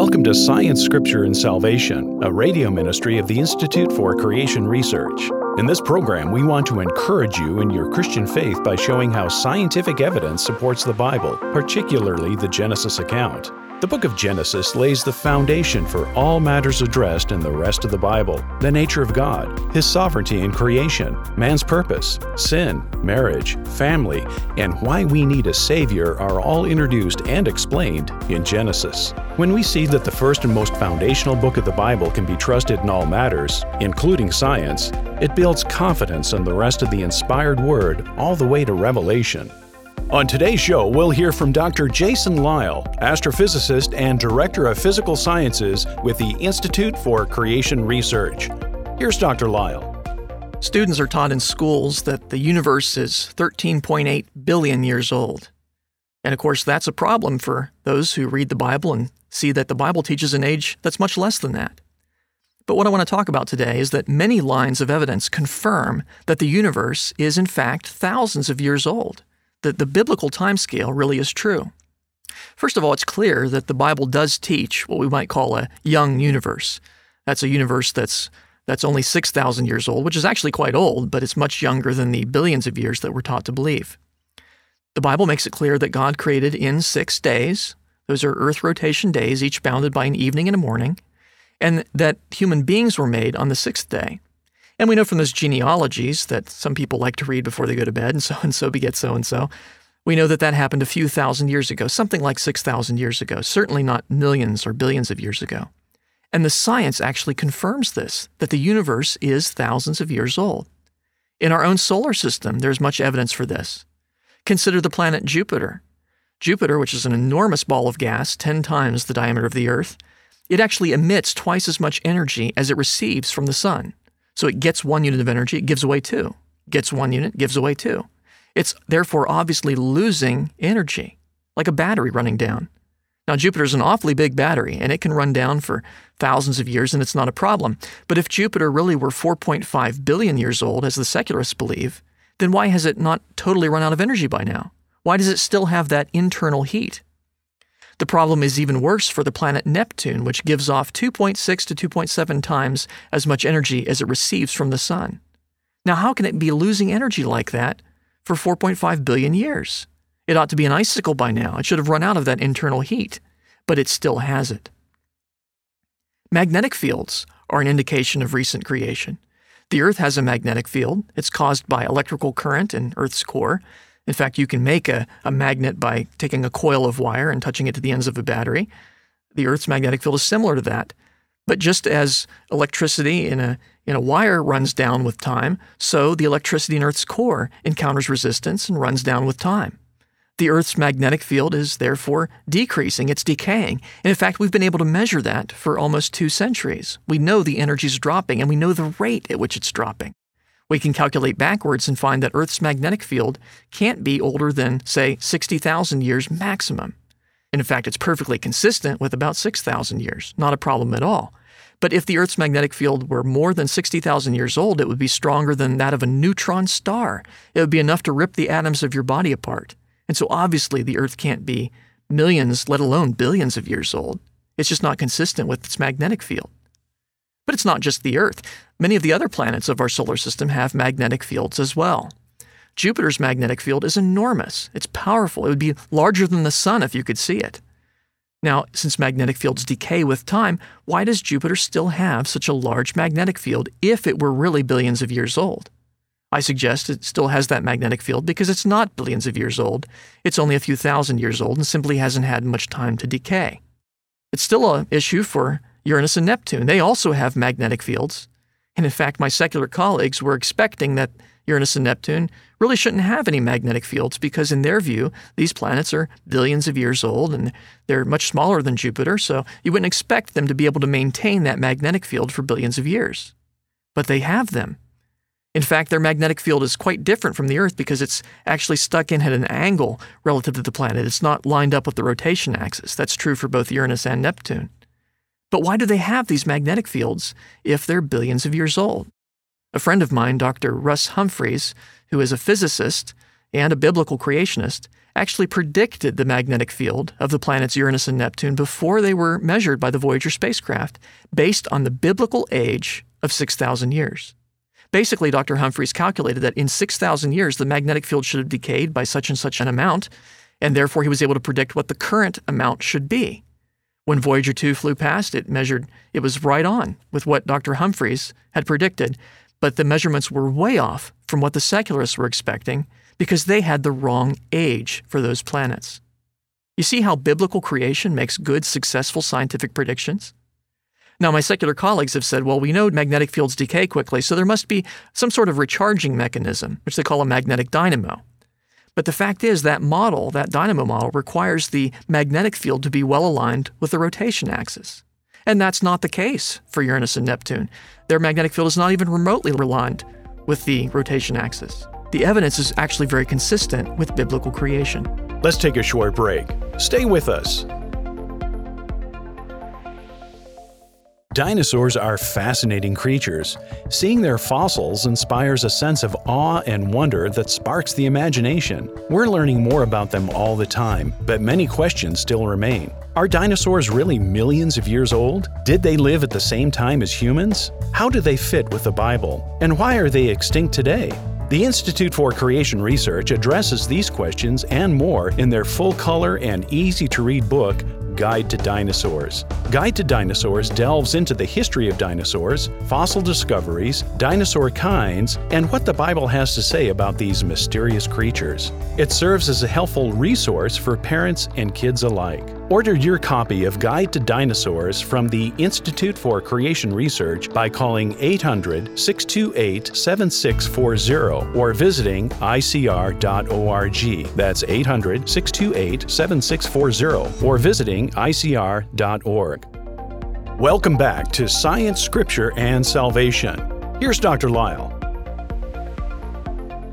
Welcome to Science, Scripture, and Salvation, a radio ministry of the Institute for Creation Research. In this program, we want to encourage you in your Christian faith by showing how scientific evidence supports the Bible, particularly the Genesis account. The book of Genesis lays the foundation for all matters addressed in the rest of the Bible the nature of God, His sovereignty in creation, man's purpose, sin, marriage, family, and why we need a Savior are all introduced and explained in Genesis. When we see that the first and most foundational book of the Bible can be trusted in all matters, including science, it builds confidence in the rest of the inspired Word all the way to Revelation. On today's show, we'll hear from Dr. Jason Lisle, astrophysicist and Director of Physical Sciences with the Institute for Creation Research. Here's Dr. Lisle. Students are taught in schools that the universe is 13.8 billion years old. And of course, that's a problem for those who read the Bible and see that the Bible teaches an age that's much less than that. But what I want to talk about today is that many lines of evidence confirm that the universe is, in fact, thousands of years old that the biblical timescale really is true. First of all, it's clear that the Bible does teach what we might call a young universe. That's a universe that's that's only 6,000 years old, which is actually quite old, but it's much younger than the billions of years that we're taught to believe. The Bible makes it clear that God created in six days. Those are Earth rotation days, each bounded by an evening and a morning, and that human beings were made on the sixth day. And we know from those genealogies that some people like to read before they go to bed, and so and so beget so and so. We know that that happened a few thousand years ago, something like 6,000 years ago, certainly not millions or billions of years ago. And the science actually confirms this that the universe is thousands of years old. In our own solar system, there's much evidence for this. Consider the planet Jupiter. Jupiter, which is an enormous ball of gas, 10 times the diameter of the Earth, it actually emits twice as much energy as it receives from the sun. So it gets one unit of energy, it gives away two. Gets one unit, gives away two. It's therefore obviously losing energy, like a battery running down. Now, Jupiter's an awfully big battery, and it can run down for thousands of years, and it's not a problem. But if Jupiter really were 4.5 billion years old, as the secularists believe, then why has it not totally run out of energy by now? Why does it still have that internal heat? The problem is even worse for the planet Neptune, which gives off 2.6 to 2.7 times as much energy as it receives from the Sun. Now, how can it be losing energy like that for 4.5 billion years? It ought to be an icicle by now. It should have run out of that internal heat, but it still has it. Magnetic fields are an indication of recent creation. The Earth has a magnetic field. It's caused by electrical current in Earth's core, in fact, you can make a, a magnet by taking a coil of wire and touching it to the ends of a battery. The Earth's magnetic field is similar to that. But just as electricity in a, in a wire runs down with time, so the electricity in Earth's core encounters resistance and runs down with time. The Earth's magnetic field is therefore decreasing, it's decaying. And in fact, we've been able to measure that for almost two centuries. We know the energy is dropping and we know the rate at which it's dropping. We can calculate backwards and find that Earth's magnetic field can't be older than, say, 60,000 years maximum. And in fact, it's perfectly consistent with about 6,000 years, not a problem at all. But if the Earth's magnetic field were more than 60,000 years old, it would be stronger than that of a neutron star. It would be enough to rip the atoms of your body apart. And so obviously, the Earth can't be millions, let alone billions of years old. It's just not consistent with its magnetic field. But it's not just the Earth. Many of the other planets of our solar system have magnetic fields as well. Jupiter's magnetic field is enormous. It's powerful. It would be larger than the sun if you could see it. Now, since magnetic fields decay with time, why does Jupiter still have such a large magnetic field if it were really billions of years old? I suggest it still has that magnetic field because it's not billions of years old. It's only a few thousand years old and simply hasn't had much time to decay. It's still an issue for Uranus and Neptune. They also have magnetic fields. And in fact, my secular colleagues were expecting that Uranus and Neptune really shouldn't have any magnetic fields because, in their view, these planets are billions of years old and they're much smaller than Jupiter, so you wouldn't expect them to be able to maintain that magnetic field for billions of years. But they have them. In fact, their magnetic field is quite different from the Earth because it's actually stuck in at an angle relative to the planet. It's not lined up with the rotation axis. That's true for both Uranus and Neptune. But why do they have these magnetic fields if they're billions of years old? A friend of mine, Dr. Russ Humphreys, who is a physicist and a biblical creationist, actually predicted the magnetic field of the planets Uranus and Neptune before they were measured by the Voyager spacecraft based on the biblical age of 6,000 years. Basically, Dr. Humphreys calculated that in 6,000 years, the magnetic field should have decayed by such and such an amount, and therefore he was able to predict what the current amount should be. When Voyager 2 flew past, it measured, it was right on with what Dr. Humphreys had predicted, but the measurements were way off from what the secularists were expecting because they had the wrong age for those planets. You see how biblical creation makes good, successful scientific predictions? Now, my secular colleagues have said, well, we know magnetic fields decay quickly, so there must be some sort of recharging mechanism, which they call a magnetic dynamo. But the fact is, that model, that dynamo model, requires the magnetic field to be well aligned with the rotation axis. And that's not the case for Uranus and Neptune. Their magnetic field is not even remotely aligned with the rotation axis. The evidence is actually very consistent with biblical creation. Let's take a short break. Stay with us. Dinosaurs are fascinating creatures. Seeing their fossils inspires a sense of awe and wonder that sparks the imagination. We're learning more about them all the time, but many questions still remain. Are dinosaurs really millions of years old? Did they live at the same time as humans? How do they fit with the Bible? And why are they extinct today? The Institute for Creation Research addresses these questions and more in their full color and easy to read book, Guide to Dinosaurs. Guide to Dinosaurs delves into the history of dinosaurs, fossil discoveries, dinosaur kinds, and what the Bible has to say about these mysterious creatures. It serves as a helpful resource for parents and kids alike. Order your copy of Guide to Dinosaurs from the Institute for Creation Research by calling 800 628 7640 or visiting icr.org. That's 800 628 7640 or visiting icr.org. Welcome back to Science, Scripture, and Salvation. Here's Dr. Lisle.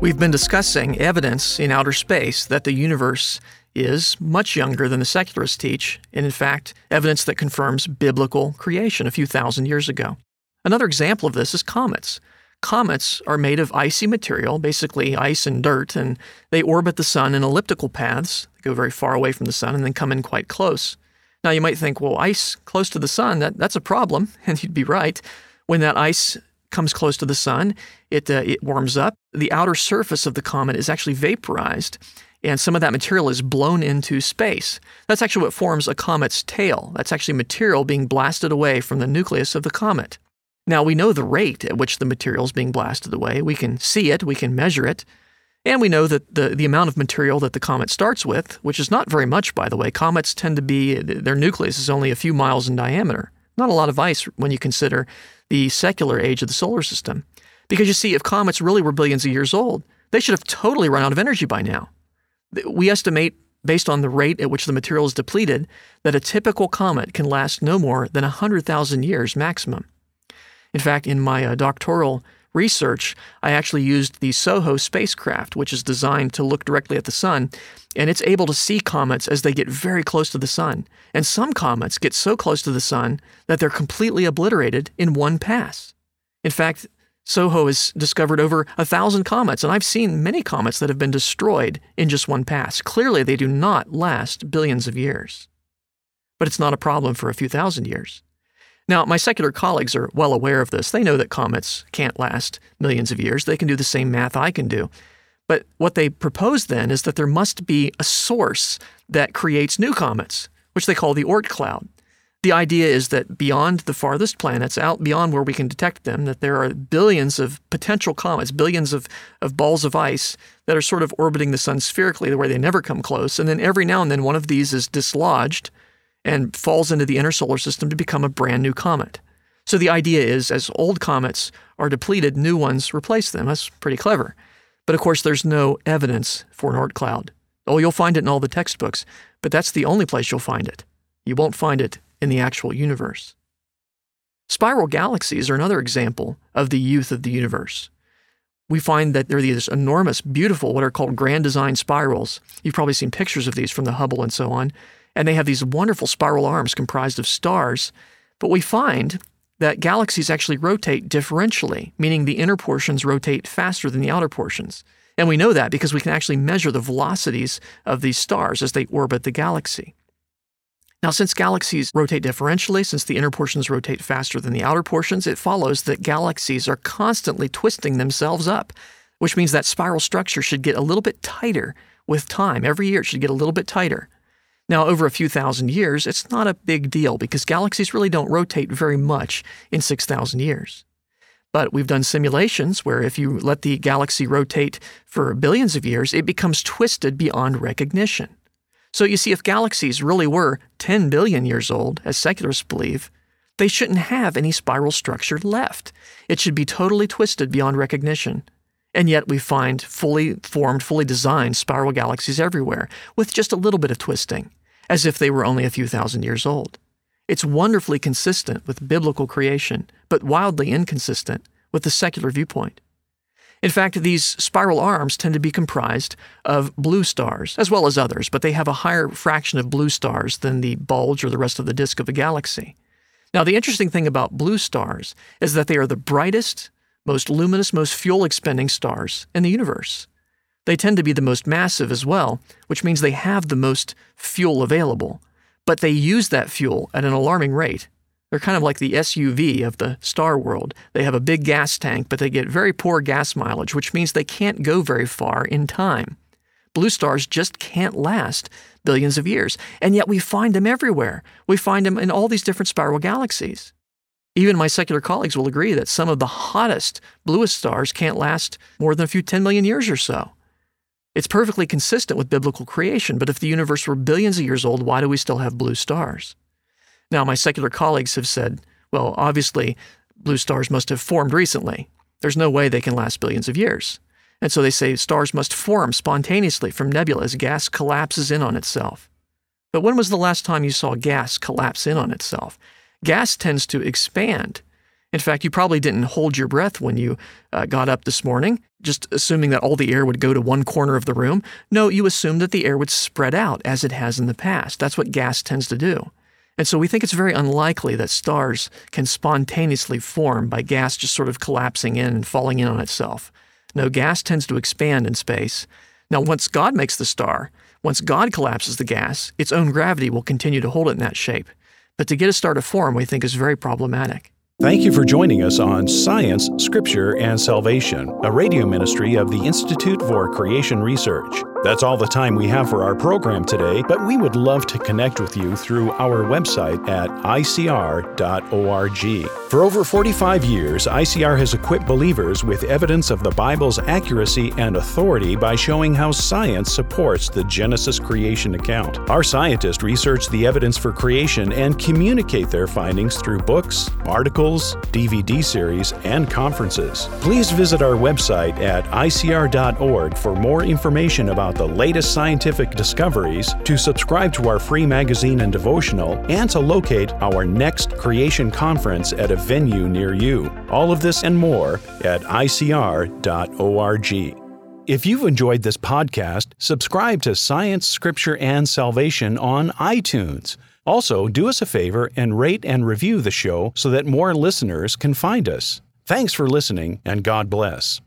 We've been discussing evidence in outer space that the universe is much younger than the secularists teach, and in fact, evidence that confirms biblical creation a few thousand years ago. Another example of this is comets. Comets are made of icy material, basically ice and dirt, and they orbit the sun in elliptical paths. They go very far away from the sun and then come in quite close. Now, you might think, well, ice close to the sun, that, that's a problem, and you'd be right. When that ice comes close to the sun, it, uh, it warms up. The outer surface of the comet is actually vaporized, and some of that material is blown into space. That's actually what forms a comet's tail. That's actually material being blasted away from the nucleus of the comet. Now, we know the rate at which the material is being blasted away. We can see it, we can measure it, and we know that the, the amount of material that the comet starts with, which is not very much, by the way, comets tend to be, their nucleus is only a few miles in diameter. Not a lot of ice when you consider the secular age of the solar system. Because you see, if comets really were billions of years old, they should have totally run out of energy by now. We estimate, based on the rate at which the material is depleted, that a typical comet can last no more than 100,000 years maximum. In fact, in my uh, doctoral research, I actually used the SOHO spacecraft, which is designed to look directly at the sun, and it's able to see comets as they get very close to the sun. And some comets get so close to the sun that they're completely obliterated in one pass. In fact, SOHO has discovered over a thousand comets, and I've seen many comets that have been destroyed in just one pass. Clearly, they do not last billions of years. But it's not a problem for a few thousand years. Now, my secular colleagues are well aware of this. They know that comets can't last millions of years. They can do the same math I can do. But what they propose then is that there must be a source that creates new comets, which they call the Oort cloud. The idea is that beyond the farthest planets, out beyond where we can detect them, that there are billions of potential comets, billions of, of balls of ice that are sort of orbiting the sun spherically, where they never come close. And then every now and then one of these is dislodged and falls into the inner solar system to become a brand new comet. So the idea is as old comets are depleted, new ones replace them. That's pretty clever. But of course, there's no evidence for an Oort cloud. Oh, you'll find it in all the textbooks, but that's the only place you'll find it. You won't find it in the actual universe. Spiral galaxies are another example of the youth of the universe. We find that there are these enormous, beautiful, what are called grand design spirals. You've probably seen pictures of these from the Hubble and so on and they have these wonderful spiral arms comprised of stars. But we find that galaxies actually rotate differentially, meaning the inner portions rotate faster than the outer portions. And we know that because we can actually measure the velocities of these stars as they orbit the galaxy. Now, since galaxies rotate differentially, since the inner portions rotate faster than the outer portions, it follows that galaxies are constantly twisting themselves up, which means that spiral structure should get a little bit tighter with time. Every year it should get a little bit tighter. Now, over a few thousand years, it's not a big deal because galaxies really don't rotate very much in 6,000 years. But we've done simulations where if you let the galaxy rotate for billions of years, it becomes twisted beyond recognition. So you see, if galaxies really were 10 billion years old, as secularists believe, they shouldn't have any spiral structure left. It should be totally twisted beyond recognition. And yet we find fully formed, fully designed spiral galaxies everywhere, with just a little bit of twisting, as if they were only a few thousand years old. It's wonderfully consistent with biblical creation, but wildly inconsistent with the secular viewpoint. In fact, these spiral arms tend to be comprised of blue stars, as well as others, but they have a higher fraction of blue stars than the bulge or the rest of the disk of a galaxy. Now, the interesting thing about blue stars is that they are the brightest, most luminous, most fuel expending stars in the universe. They tend to be the most massive as well, which means they have the most fuel available, but they use that fuel at an alarming rate. They're kind of like the SUV of the star world. They have a big gas tank, but they get very poor gas mileage, which means they can't go very far in time. Blue stars just can't last billions of years, and yet we find them everywhere. We find them in all these different spiral galaxies. Even my secular colleagues will agree that some of the hottest, bluest stars can't last more than a few 10 million years or so. It's perfectly consistent with biblical creation, but if the universe were billions of years old, why do we still have blue stars? Now, my secular colleagues have said, well, obviously, blue stars must have formed recently. There's no way they can last billions of years. And so they say stars must form spontaneously from nebula as gas collapses in on itself. But when was the last time you saw gas collapse in on itself? Gas tends to expand in fact, you probably didn't hold your breath when you uh, got up this morning, just assuming that all the air would go to one corner of the room. No, you assumed that the air would spread out as it has in the past. That's what gas tends to do. And so we think it's very unlikely that stars can spontaneously form by gas just sort of collapsing in and falling in on itself. No, gas tends to expand in space. Now, once God makes the star, once God collapses the gas, its own gravity will continue to hold it in that shape. But to get a star to form, we think is very problematic. Thank you for joining us on Science, Scripture, and Salvation, a radio ministry of the Institute for Creation Research. That's all the time we have for our program today, but we would love to connect with you through our website at icr.org. For over 45 years, ICR has equipped believers with evidence of the Bible's accuracy and authority by showing how science supports the Genesis creation account. Our scientists research the evidence for creation and communicate their findings through books, articles, DVD series, and conferences. Please visit our website at icr.org for more information about the latest scientific discoveries, to subscribe to our free magazine and devotional, and to locate our next creation conference at a venue near you. All of this and more at icr.org. If you've enjoyed this podcast, subscribe to Science, Scripture, and Salvation on iTunes. Also, do us a favor and rate and review the show so that more listeners can find us. Thanks for listening, and God bless.